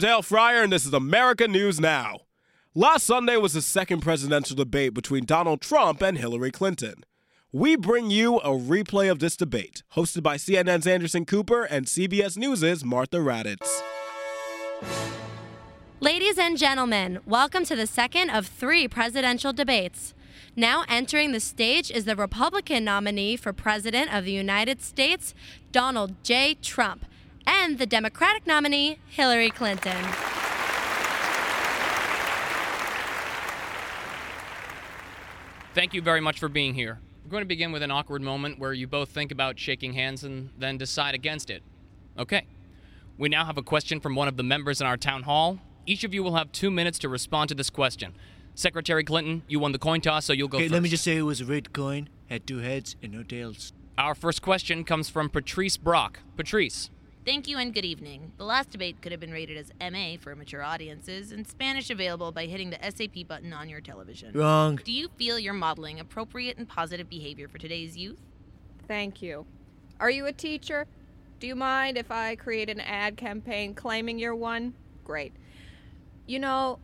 Dale Fryer, and this is America News Now. Last Sunday was the second presidential debate between Donald Trump and Hillary Clinton. We bring you a replay of this debate, hosted by CNN's Anderson Cooper and CBS News' Martha Raddatz. Ladies and gentlemen, welcome to the second of three presidential debates. Now entering the stage is the Republican nominee for President of the United States, Donald J. Trump, and the Democratic nominee, Hillary Clinton. Thank you very much for being here. We're going to begin with an awkward moment where you both think about shaking hands and then decide against it. Okay. We now have a question from one of the members in our town hall. Each of you will have two minutes to respond to this question. Secretary Clinton, you won the coin toss, so you'll go Okay, first. let me just say it was a red coin, had two heads and no tails. Our first question comes from Patrice Brock. Patrice, Thank you and good evening. The last debate could have been rated as MA for mature audiences and Spanish available by hitting the SAP button on your television. Wrong. Do you feel you're modeling appropriate and positive behavior for today's youth? Thank you. Are you a teacher? Do you mind if I create an ad campaign claiming you're one? Great. You know,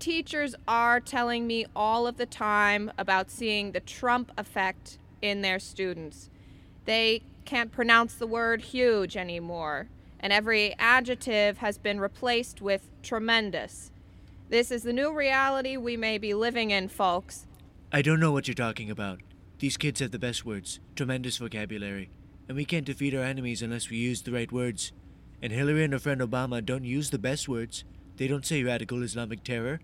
teachers are telling me all of the time about seeing the Trump effect in their students. They can't pronounce the word huge anymore, and every adjective has been replaced with tremendous. This is the new reality we may be living in, folks. I don't know what you're talking about. These kids have the best words, tremendous vocabulary, and we can't defeat our enemies unless we use the right words. And Hillary and her friend Obama don't use the best words. They don't say radical Islamic terror.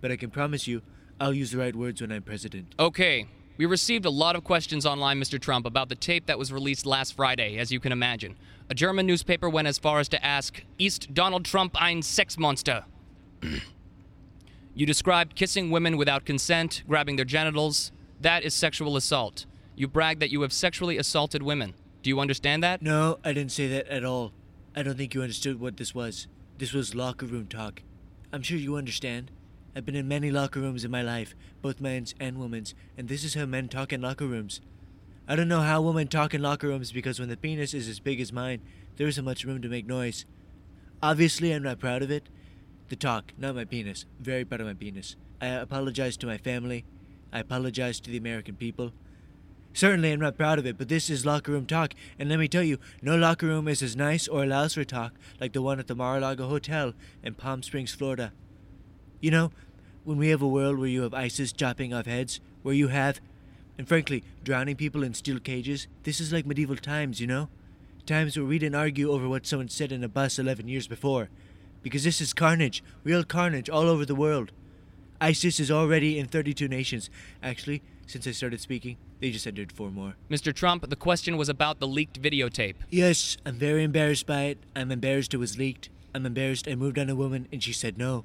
But I can promise you, I'll use the right words when I'm president. okay. We received a lot of questions online, Mr. Trump, about the tape that was released last Friday, as you can imagine. A German newspaper went as far as to ask, Ist Donald Trump ein Sexmonster? you described kissing women without consent, grabbing their genitals. That is sexual assault. You bragged that you have sexually assaulted women. Do you understand that? No, I didn't say that at all. I don't think you understood what this was. This was locker room talk. I'm sure you understand. I've been in many locker rooms in my life, both men's and women's, and this is how men talk in locker rooms. I don't know how women talk in locker rooms because when the penis is as big as mine, there isn't much room to make noise. Obviously, I'm not proud of it. The talk, not my penis. Very proud of my penis. I apologize to my family. I apologize to the American people. Certainly, I'm not proud of it, but this is locker room talk, and let me tell you, no locker room is as nice or allows for talk like the one at the Mar-a-Lago Hotel in Palm Springs, Florida. You know, when we have a world where you have ISIS chopping off heads, where you have, and frankly, drowning people in steel cages, this is like medieval times, you know? Times where we didn't argue over what someone said in a bus 11 years before. Because this is carnage, real carnage all over the world. ISIS is already in 32 nations. Actually, since I started speaking, they just entered four more. Mr. Trump, the question was about the leaked videotape. Yes, I'm very embarrassed by it. I'm embarrassed it was leaked. I'm embarrassed I moved on a woman and she said no.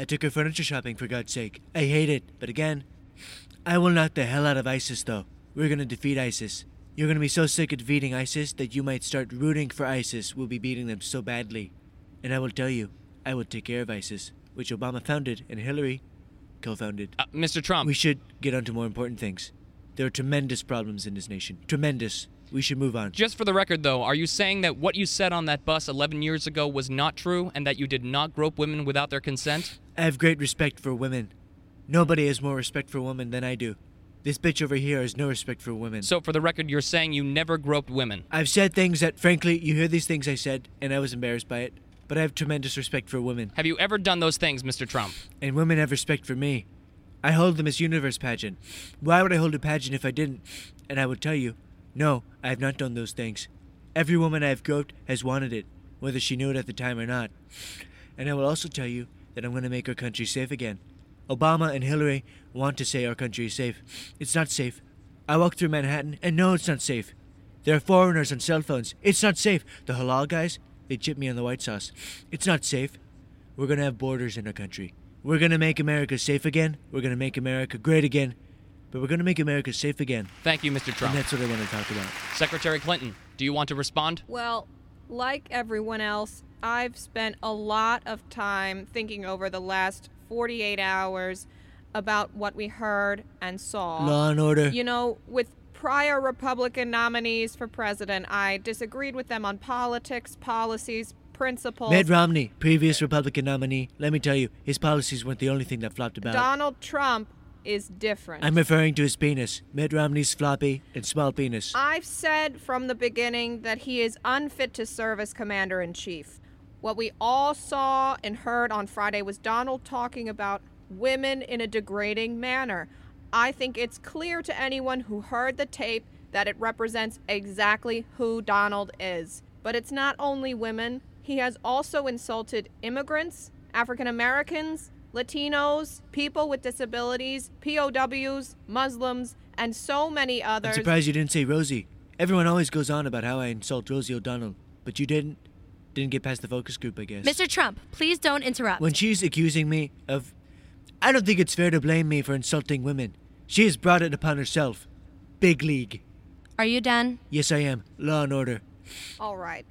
I took her furniture shopping for God's sake. I hate it, but again, I will knock the hell out of ISIS though. We're gonna defeat ISIS. You're gonna be so sick of defeating ISIS that you might start rooting for ISIS. We'll be beating them so badly. And I will tell you, I will take care of ISIS, which Obama founded and Hillary co founded. Uh, Mr. Trump, We should get on to more important things. There are tremendous problems in this nation. Tremendous. We should move on. Just for the record, though, are you saying that what you said on that bus 11 years ago was not true and that you did not grope women without their consent? I have great respect for women. Nobody has more respect for women than I do. This bitch over here has no respect for women. So, for the record, you're saying you never groped women. I've said things that, frankly, you hear these things I said, and I was embarrassed by it. But I have tremendous respect for women, Have you ever done those things, Mr. Trump? and women have respect for me. I hold the Miss Universe pageant. Why would I hold a pageant if I didn't? And I would tell you, no, I have not done those things. Every woman I have groped has wanted it, whether she knew it at the time or not. And I will also tell you that I'm going to make our country safe again. Obama and Hillary want to say our country is safe. It's not safe. I walk through Manhattan and no, it's not safe. There are foreigners on cell phones. It's not safe. The halal guys, they chip me on the white sauce. It's not safe. We're going to have borders in our country. We're going to make America safe again. We're going to make America great again. But we're going to make America safe again. Thank you, Mr. Trump. And Trump. that's what I want to talk about. Secretary Clinton, do you want to respond? Well, like everyone else, I've spent a lot of time thinking over the last 48 hours about what we heard and saw. Law and order. You know, with prior Republican nominees for president, I disagreed with them on politics, policies, principles. Mitt Romney, previous Republican nominee. Let me tell you, his policies weren't the only thing that flopped about. Donald Trump is different. I'm referring to his penis. Mitt Romney's floppy and small penis. I've said from the beginning that he is unfit to serve as commander in chief. What we all saw and heard on Friday was Donald talking about women in a degrading manner. I think it's clear to anyone who heard the tape that it represents exactly who Donald is. But it's not only women, he has also insulted immigrants, African Americans, Latinos, people with disabilities, POWs, Muslims, and so many others. I'm surprised you didn't say Rosie. Everyone always goes on about how I insult Rosie O'Donnell, but you didn't. Didn't get past the focus group, I guess. Mr. Trump, please don't interrupt. When she's accusing me of. I don't think it's fair to blame me for insulting women. She has brought it upon herself. Big league. Are you done? Yes, I am. Law and order. All right.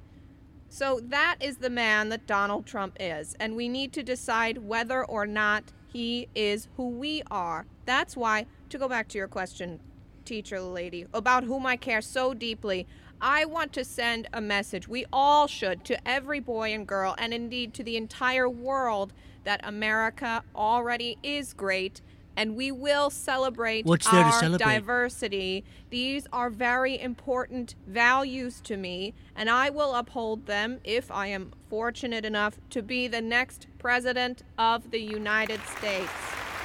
So that is the man that Donald Trump is, and we need to decide whether or not he is who we are. That's why, to go back to your question, teacher lady, about whom I care so deeply, I want to send a message. We all should to every boy and girl, and indeed to the entire world, that America already is great. And we will celebrate What's there to our celebrate? diversity. These are very important values to me, and I will uphold them if I am fortunate enough to be the next president of the United States.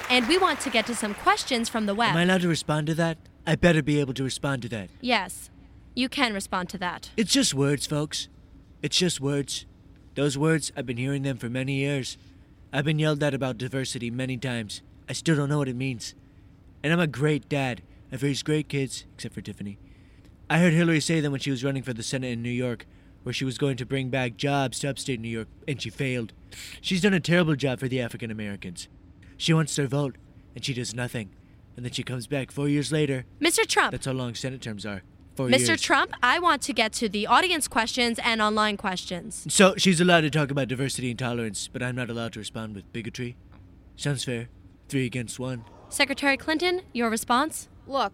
And we want to get to some questions from the web. Am I allowed to respond to that? I better be able to respond to that. yes, you can respond to that. It's just words, folks. It's just words. Those words, I've been hearing them for many years. I've been yelled at about diversity many times. I still don't know what it means. And I'm a great dad. I've raised great kids, except for Tiffany. I heard Hillary say that when she was running for the Senate in New York, where she was going to bring back jobs to upstate New York, and she failed. She's done a terrible job for the African Americans. She wants their vote, and she does nothing. And then she comes back four years later. Mr. Trump, That's how long Senate terms are. Four Mr. years. Trump, I want to get to the audience questions and online questions. So she's allowed to talk about diversity and tolerance, but I'm not allowed to respond with bigotry. Sounds fair. Three against one. Secretary Clinton, your response? Look,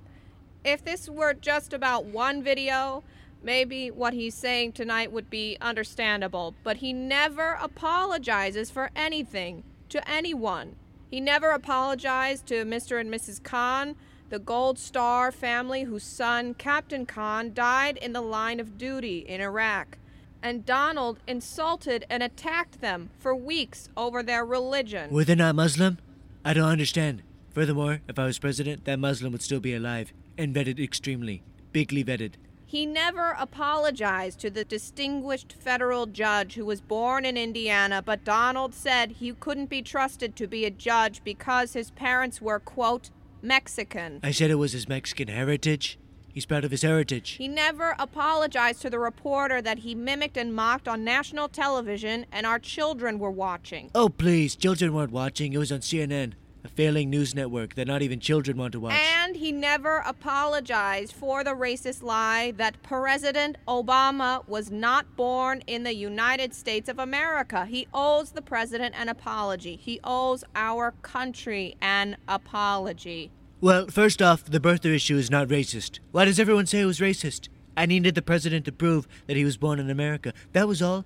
if this were just about one video, maybe what he's saying tonight would be understandable, but he never apologizes for anything to anyone. He never apologized to Mr. and Mrs. Khan, the Gold Star family whose son, Captain Khan, died in the line of duty in Iraq. And Donald insulted and attacked them for weeks over their religion. Were they not Muslim? I don't understand. Furthermore, if I was president, that Muslim would still be alive and vetted extremely. Bigly vetted. He never apologized to the distinguished federal judge who was born in Indiana, but Donald said he couldn't be trusted to be a judge because his parents were, quote, Mexican. I said it was his Mexican heritage. He's proud of his heritage. He never apologized to the reporter that he mimicked and mocked on national television and our children were watching. Oh, please. Children weren't watching. It was on CNN, a failing news network that not even children want to watch. And he never apologized for the racist lie that President Obama was not born in the United States of America. He owes the president an apology. He owes our country an apology. Well, first off, the birther issue is not racist. Why does everyone say it was racist? I needed the president to prove that he was born in America. That was all.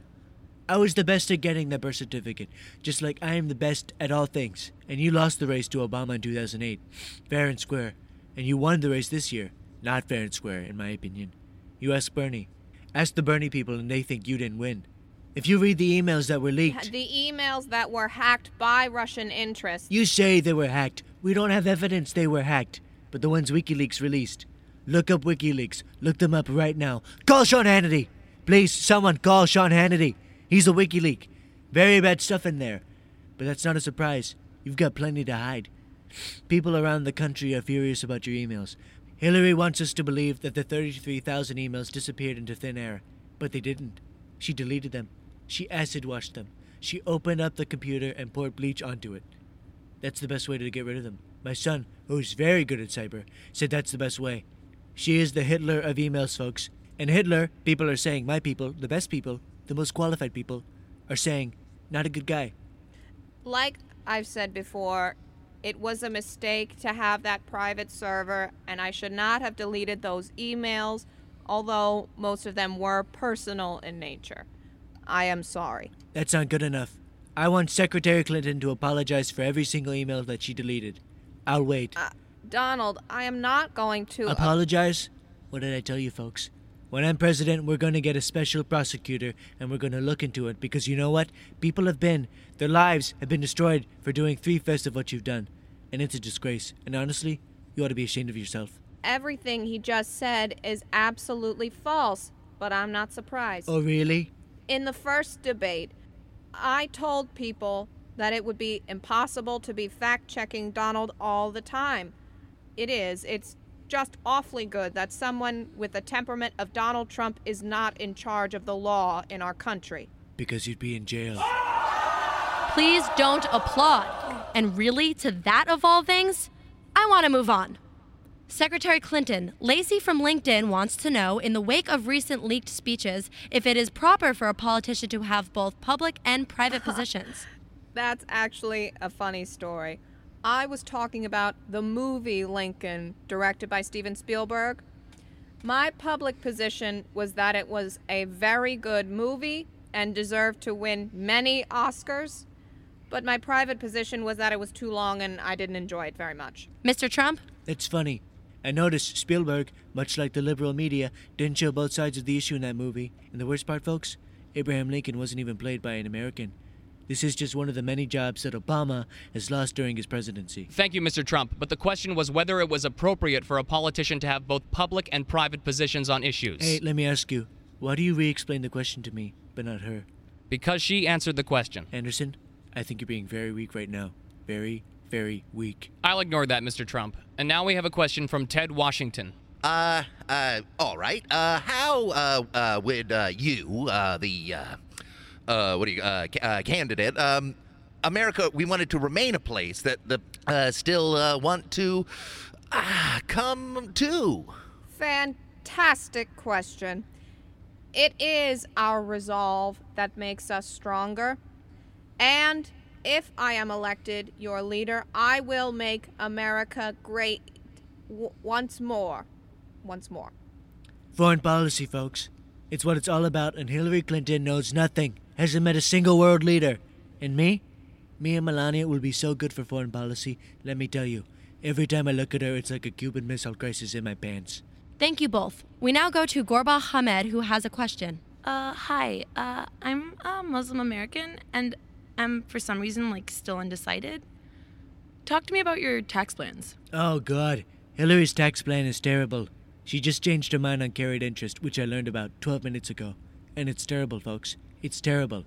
I was the best at getting that birth certificate, just like I am the best at all things. And you lost the race to Obama in 2008, fair and square. And you won the race this year, not fair and square, in my opinion. You ask Bernie. Ask the Bernie people, and they think you didn't win. If you read the emails that were leaked, The emails that were hacked by Russian interests. you say they were hacked. We don't have evidence they were hacked, but the ones WikiLeaks released. Look up WikiLeaks. Look them up right now. Call Sean Hannity. Please, someone call Sean Hannity. He's a WikiLeak. Very bad stuff in there. But that's not a surprise. You've got plenty to hide. People around the country are furious about your emails. Hillary wants us to believe that the 33,000 emails disappeared into thin air, but they didn't. She deleted them. She acid washed them. She opened up the computer and poured bleach onto it. That's the best way to get rid of them. My son, who's very good at cyber, said that's the best way. She is the Hitler of emails, folks. And Hitler, people are saying, my people, the best people, the most qualified people, are saying, not a good guy. Like I've said before, it was a mistake to have that private server, and I should not have deleted those emails, although most of them were personal in nature. I am sorry. That's not good enough. I want Secretary Clinton to apologize for every single email that she deleted. I'll wait. Uh, Donald, I am not going to. Apologize? What did I tell you, folks? When I'm president, we're going to get a special prosecutor and we're going to look into it because you know what? People have been, their lives have been destroyed for doing three fifths of what you've done. And it's a disgrace. And honestly, you ought to be ashamed of yourself. Everything he just said is absolutely false, but I'm not surprised. Oh, really? In the first debate, I told people that it would be impossible to be fact checking Donald all the time. It is. It's just awfully good that someone with the temperament of Donald Trump is not in charge of the law in our country. Because you'd be in jail. Please don't applaud. And really, to that of all things, I want to move on. Secretary Clinton, Lacey from LinkedIn wants to know, in the wake of recent leaked speeches, if it is proper for a politician to have both public and private positions. That's actually a funny story. I was talking about the movie Lincoln, directed by Steven Spielberg. My public position was that it was a very good movie and deserved to win many Oscars. But my private position was that it was too long and I didn't enjoy it very much. Mr. Trump? It's funny. I noticed Spielberg, much like the liberal media, didn't show both sides of the issue in that movie. And the worst part, folks, Abraham Lincoln wasn't even played by an American. This is just one of the many jobs that Obama has lost during his presidency. Thank you, Mr. Trump. But the question was whether it was appropriate for a politician to have both public and private positions on issues. Hey, let me ask you, why do you re explain the question to me, but not her? Because she answered the question. Anderson, I think you're being very weak right now. Very, very weak. I'll ignore that, Mr. Trump. And now we have a question from Ted Washington. Uh, uh, all right. Uh, how, uh, uh, would, uh, you, uh, the, uh, uh, what do you, uh, ca- uh, candidate, um, America, we wanted to remain a place that the, uh, still, uh, want to, uh, come to? Fantastic question. It is our resolve that makes us stronger. And if I am elected your leader, I will make America great w- once more. Once more. Foreign policy, folks. It's what it's all about, and Hillary Clinton knows nothing, hasn't met a single world leader. And me? Me and Melania will be so good for foreign policy, let me tell you. Every time I look at her, it's like a Cuban Missile Crisis in my pants. Thank you both. We now go to Gorba Hamed, who has a question. Uh, hi. Uh, I'm a Muslim American, and I'm for some reason like still undecided. Talk to me about your tax plans. Oh, God. Hillary's tax plan is terrible. She just changed her mind on carried interest, which I learned about 12 minutes ago. And it's terrible, folks. It's terrible.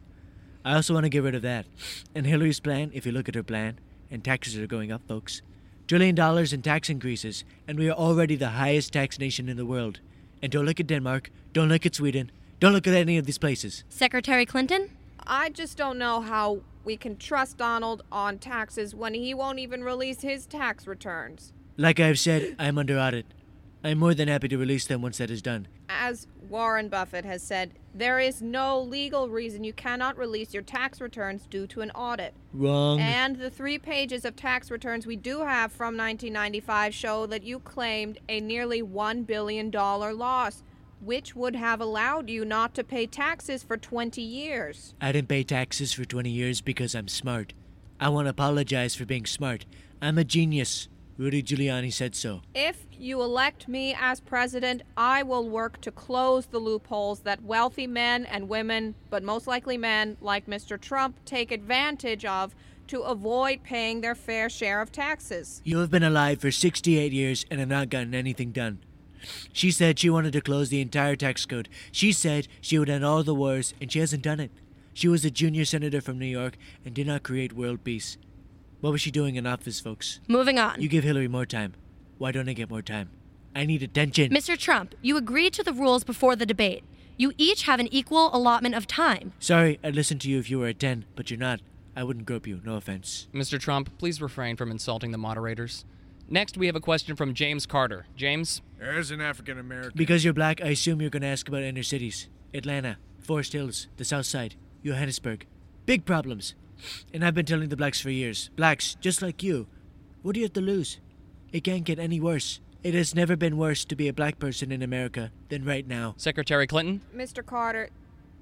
I also want to get rid of that. And Hillary's plan, if you look at her plan, and taxes are going up, folks. Trillion dollars in tax increases, and we are already the highest tax nation in the world. And don't look at Denmark, don't look at Sweden, don't look at any of these places. Secretary Clinton? I just don't know how we can trust Donald on taxes when he won't even release his tax returns. Like I've said, I'm under audit. I'm more than happy to release them once that is done. As Warren Buffett has said, there is no legal reason you cannot release your tax returns due to an audit. Wrong. And the three pages of tax returns we do have from 1995 show that you claimed a nearly $1 billion loss, which would have allowed you not to pay taxes for 20 years. I didn't pay taxes for 20 years because I'm smart. I want to apologize for being smart. I'm a genius. Rudy Giuliani said so. If you elect me as president, I will work to close the loopholes that wealthy men and women, but most likely men like Mr. Trump, take advantage of to avoid paying their fair share of taxes. You have been alive for 68 years and have not gotten anything done. She said she wanted to close the entire tax code. She said she would end all the wars, and she hasn't done it. She was a junior senator from New York and did not create world peace. What was she doing in office, folks? Moving on. You give Hillary more time. Why don't I get more time? I need attention. Mr. Trump, you agreed to the rules before the debate. You each have an equal allotment of time. Sorry, I'd listen to you if you were a 10, but you're not. I wouldn't grope you, no offense. Mr. Trump, please refrain from insulting the moderators. Next, we have a question from James Carter. James? As an African American, Because you're black, I assume you're gonna ask about inner cities. Atlanta, Forest Hills, the South Side, Johannesburg. Big problems. And I've been telling the blacks for years. Blacks, just like you. What do you have to lose? It can't get any worse. It has never been worse to be a black person in America than right now. Secretary Clinton? Mr. Carter,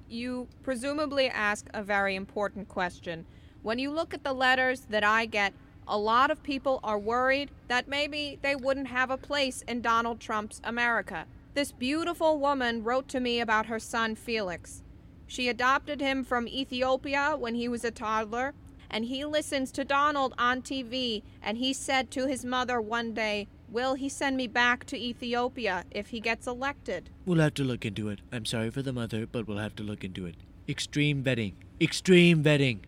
you presumably ask a very important question. When you look at the letters that I get, a lot of people are worried that maybe they wouldn't have a place in Donald Trump's America. This beautiful woman wrote to me about her son Felix. She adopted him from Ethiopia when he was a toddler, and he listens to Donald on TV, and he said to his mother one day, Will he send me back to Ethiopia if he gets elected? We'll have to look into it. I'm sorry for the mother, but we'll have to look into it. Extreme vetting. Extreme vetting.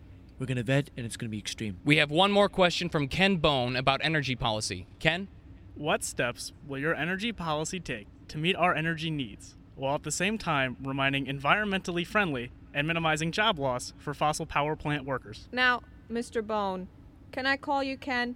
We're gonna vet, and it's gonna be extreme. We have one more question from Ken Bone about energy policy. Ken? What steps will your energy policy take to meet our energy needs, while at the same time remaining environmentally friendly and minimizing job loss for fossil power plant workers? Now, Mr. Bone, can I call you Ken?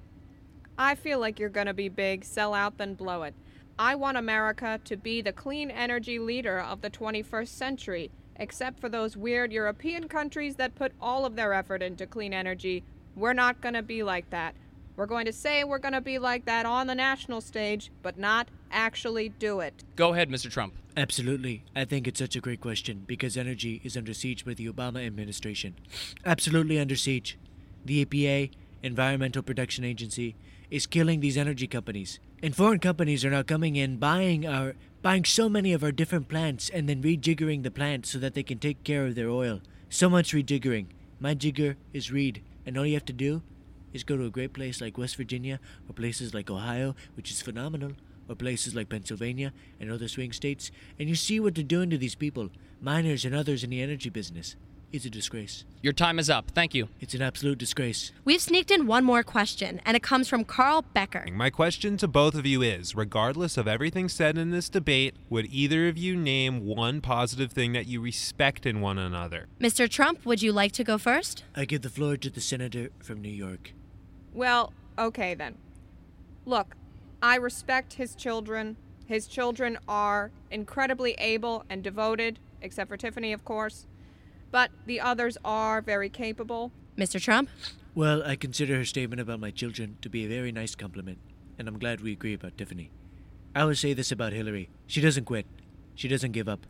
I feel like you're gonna be big, sell out, then blow it. I want America to be the clean energy leader of the 21st century, except for those weird European countries that put all of their effort into clean energy. We're not gonna be like that. We're going to say we're gonna be like that on the national stage, but not actually do it. Go ahead, Mr. Trump. Absolutely. I think it's such a great question because energy is under siege by the Obama administration. Absolutely under siege. The EPA, Environmental Protection Agency, is killing these energy companies. And foreign companies are now coming in buying our buying so many of our different plants and then rejiggering the plants so that they can take care of their oil. So much rejiggering. My jigger is Reed, and all you have to do is go to a great place like West Virginia or places like Ohio, which is phenomenal, or places like Pennsylvania and other swing states, and you see what they're doing to these people, miners and others in the energy business. It's a disgrace. Your time is up. Thank you. It's an absolute disgrace. We've sneaked in one more question, and it comes from Carl Becker. My question to both of you is regardless of everything said in this debate, would either of you name one positive thing that you respect in one another? Mr. Trump, would you like to go first? I give the floor to the senator from New York. Well, okay then. Look, I respect his children. His children are incredibly able and devoted, except for Tiffany, of course. But the others are very capable. Mr. Trump? Well, I consider her statement about my children to be a very nice compliment, and I'm glad we agree about Tiffany. I will say this about Hillary she doesn't quit, she doesn't give up.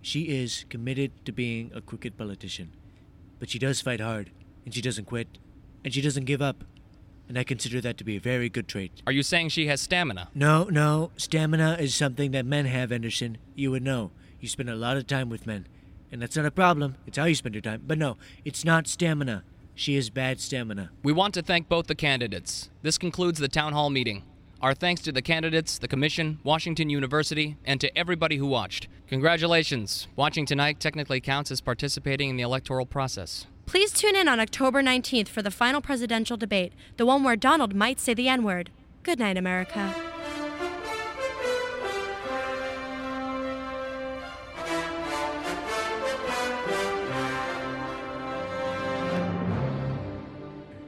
She is committed to being a crooked politician, but she does fight hard, and she doesn't quit, and she doesn't give up. And I consider that to be a very good trait. Are you saying she has stamina? No, no. Stamina is something that men have, Anderson. You would know. You spend a lot of time with men. And that's not a problem. It's how you spend your time. But no, it's not stamina. She has bad stamina. We want to thank both the candidates. This concludes the town hall meeting. Our thanks to the candidates, the commission, Washington University, and to everybody who watched. Congratulations. Watching tonight technically counts as participating in the electoral process. Please tune in on October 19th for the final presidential debate, the one where Donald might say the N word. Good night, America.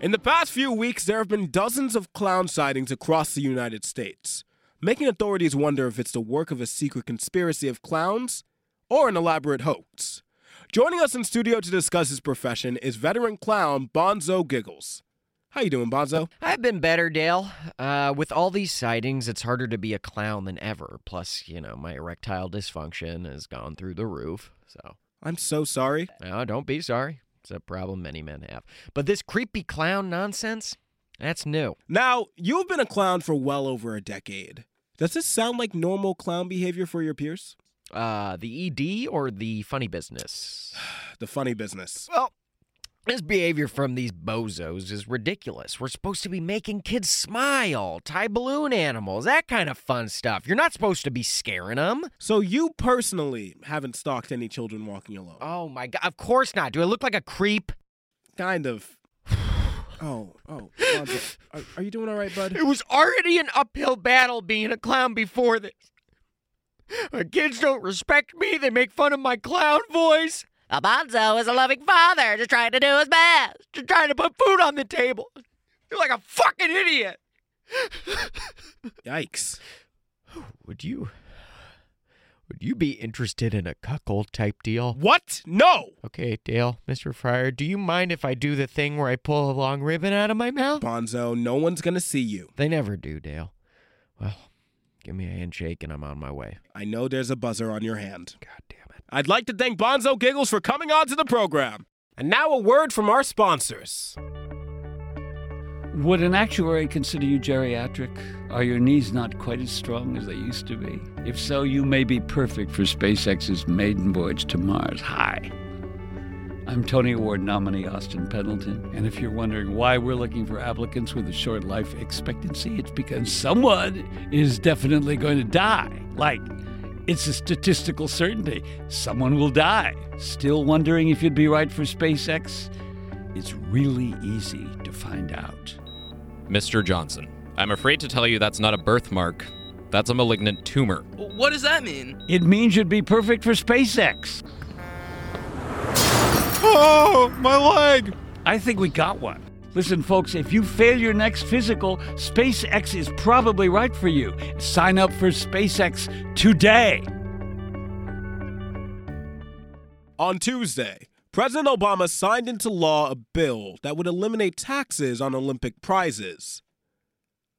In the past few weeks, there have been dozens of clown sightings across the United States, making authorities wonder if it's the work of a secret conspiracy of clowns or an elaborate hoax. Joining us in studio to discuss his profession is veteran clown Bonzo Giggles. How you doing, Bonzo? I've been better, Dale. Uh, with all these sightings, it's harder to be a clown than ever. Plus, you know, my erectile dysfunction has gone through the roof. So, I'm so sorry. no, don't be sorry. It's a problem many men have. But this creepy clown nonsense, that's new. Now, you've been a clown for well over a decade. Does this sound like normal clown behavior for your peers? Uh, the ED or the funny business? The funny business. Well, this behavior from these bozos is ridiculous. We're supposed to be making kids smile, tie balloon animals, that kind of fun stuff. You're not supposed to be scaring them. So you personally haven't stalked any children walking alone? Oh my god, of course not. Do I look like a creep? Kind of. Oh, oh, are, are you doing all right, bud? It was already an uphill battle being a clown before this. My kids don't respect me. They make fun of my clown voice. Alfonso is a loving father, just trying to do his best, just trying to put food on the table. You're like a fucking idiot. Yikes. Would you? Would you be interested in a cuckold type deal? What? No! Okay, Dale, Mr. Fryer, do you mind if I do the thing where I pull a long ribbon out of my mouth? Bonzo, no one's gonna see you. They never do, Dale. Well, give me a handshake and I'm on my way. I know there's a buzzer on your hand. God damn it. I'd like to thank Bonzo Giggles for coming on to the program. And now a word from our sponsors. Would an actuary consider you geriatric? Are your knees not quite as strong as they used to be? If so, you may be perfect for SpaceX's maiden voyage to Mars. Hi. I'm Tony Award nominee Austin Pendleton, and if you're wondering why we're looking for applicants with a short life expectancy, it's because someone is definitely going to die. Like, it's a statistical certainty. Someone will die. Still wondering if you'd be right for SpaceX? It's really easy to find out. Mr. Johnson, I'm afraid to tell you that's not a birthmark. That's a malignant tumor. What does that mean? It means you'd be perfect for SpaceX. Oh, my leg! I think we got one. Listen, folks, if you fail your next physical, SpaceX is probably right for you. Sign up for SpaceX today. On Tuesday, President Obama signed into law a bill that would eliminate taxes on Olympic prizes.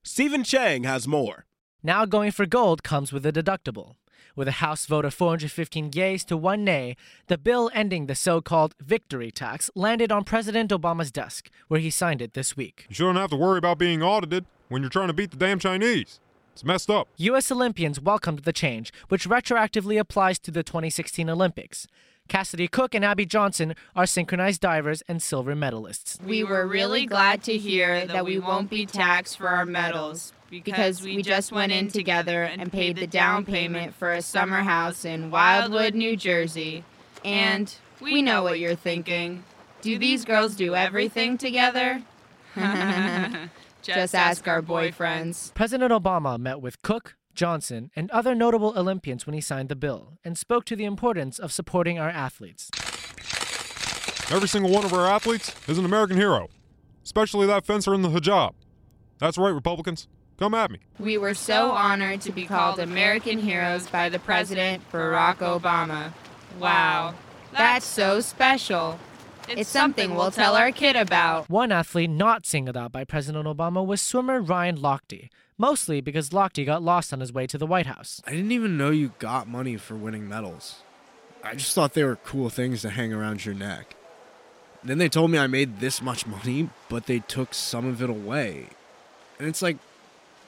Stephen Chang has more. Now going for gold comes with a deductible. With a House vote of 415 yeas to one nay, the bill ending the so called victory tax landed on President Obama's desk, where he signed it this week. You shouldn't have to worry about being audited when you're trying to beat the damn Chinese. It's messed up. U.S. Olympians welcomed the change, which retroactively applies to the 2016 Olympics. Kassidy Cook and Abby Johnson are synchronized divers and silver medalists. We were really glad to hear that we won't be taxed for our medals because we just went in together and paid the down payment for a summer house in Wildwood, New Jersey. And we know what you're thinking. Do these girls do everything together? just ask our boyfriends. President Obama met with Cook, Johnson, and other notable Olympians when he signed the bill and spoke to the importance of supporting our athletes. Every single one of our athletes is an American hero, especially that fencer in the hijab. That's right, Republicans. Come at me. We were so honored to be called American heroes by the President Barack Obama. Wow, that's so special. It's something we'll tell our kid about. One athlete not singled out by President Obama was swimmer Ryan Lochte, mostly because Lochte got lost on his way to the White House. I didn't even know you got money for winning medals. I just thought they were cool things to hang around your neck. Then they told me I made this much money, but they took some of it away. And it's like,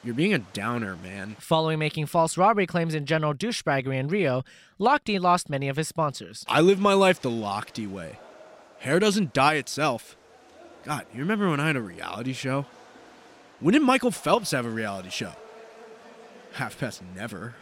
you're being a downer, man. Following making false robbery claims in general douchebaggery in Rio, Lochte lost many of his sponsors. I live my life the Lochte way. Hair doesn't dye itself. God, you remember when I had a reality show? When did Michael Phelps have a reality show? Half past never.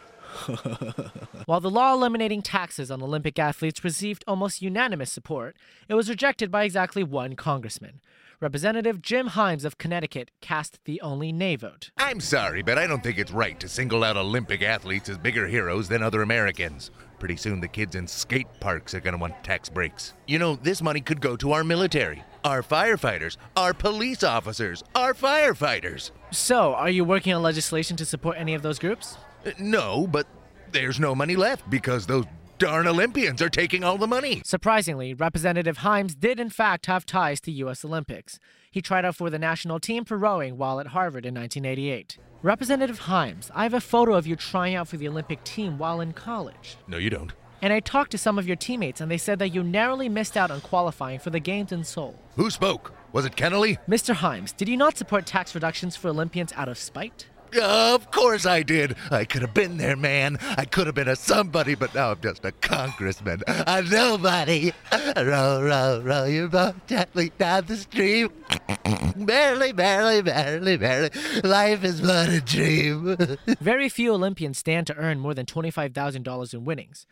While the law eliminating taxes on Olympic athletes received almost unanimous support, it was rejected by exactly one congressman. Representative Jim Himes of Connecticut cast the only nay vote. I'm sorry, but I don't think it's right to single out Olympic athletes as bigger heroes than other Americans. Pretty soon the kids in skate parks are going to want tax breaks. You know, this money could go to our military, our firefighters, our police officers, our firefighters. So, are you working on legislation to support any of those groups? No, but there's no money left because those darn Olympians are taking all the money. Surprisingly, Representative Himes did in fact have ties to U.S. Olympics. He tried out for the national team for rowing while at Harvard in 1988. Representative Himes, I have a photo of you trying out for the Olympic team while in college. No, you don't. And I talked to some of your teammates, and they said that you narrowly missed out on qualifying for the Games in Seoul. Who spoke? Was it Kennelly? Mr. Himes, did you not support tax reductions for Olympians out of spite? Of course I did. I could have been there, man. I could have been a somebody, but now I'm just a congressman. A nobody. Row, row, row your boat gently down the stream. barely, barely, barely, barely. Life is but a dream. Very few Olympians stand to earn more than $25,000 in winnings.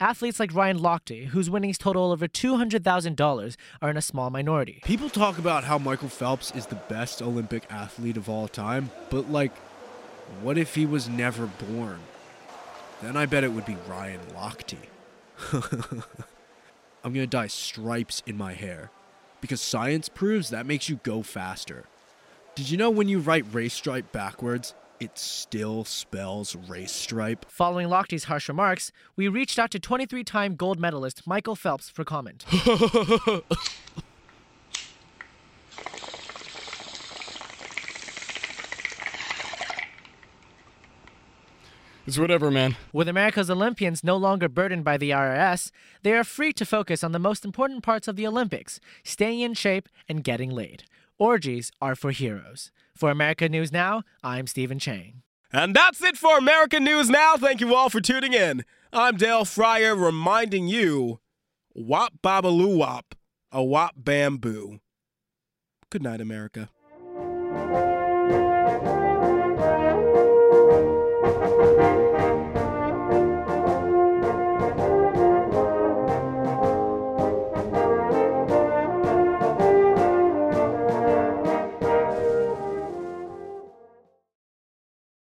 Athletes like Ryan Lochte, whose winnings total over $200,000, are in a small minority. People talk about how Michael Phelps is the best Olympic athlete of all time, but like, what if he was never born? Then I bet it would be Ryan Lochte. I'm gonna dye stripes in my hair because science proves that makes you go faster. Did you know when you write race stripe backwards, it still spells race stripe? Following Lochte's harsh remarks, we reached out to 23 time gold medalist Michael Phelps for comment. It's whatever, man. With America's Olympians no longer burdened by the IRS, they are free to focus on the most important parts of the Olympics staying in shape and getting laid. Orgies are for heroes. For America News Now, I'm Stephen Chang. And that's it for American News Now. Thank you all for tuning in. I'm Dale Fryer reminding you wop babaloo wop, a wop bamboo. Good night, America.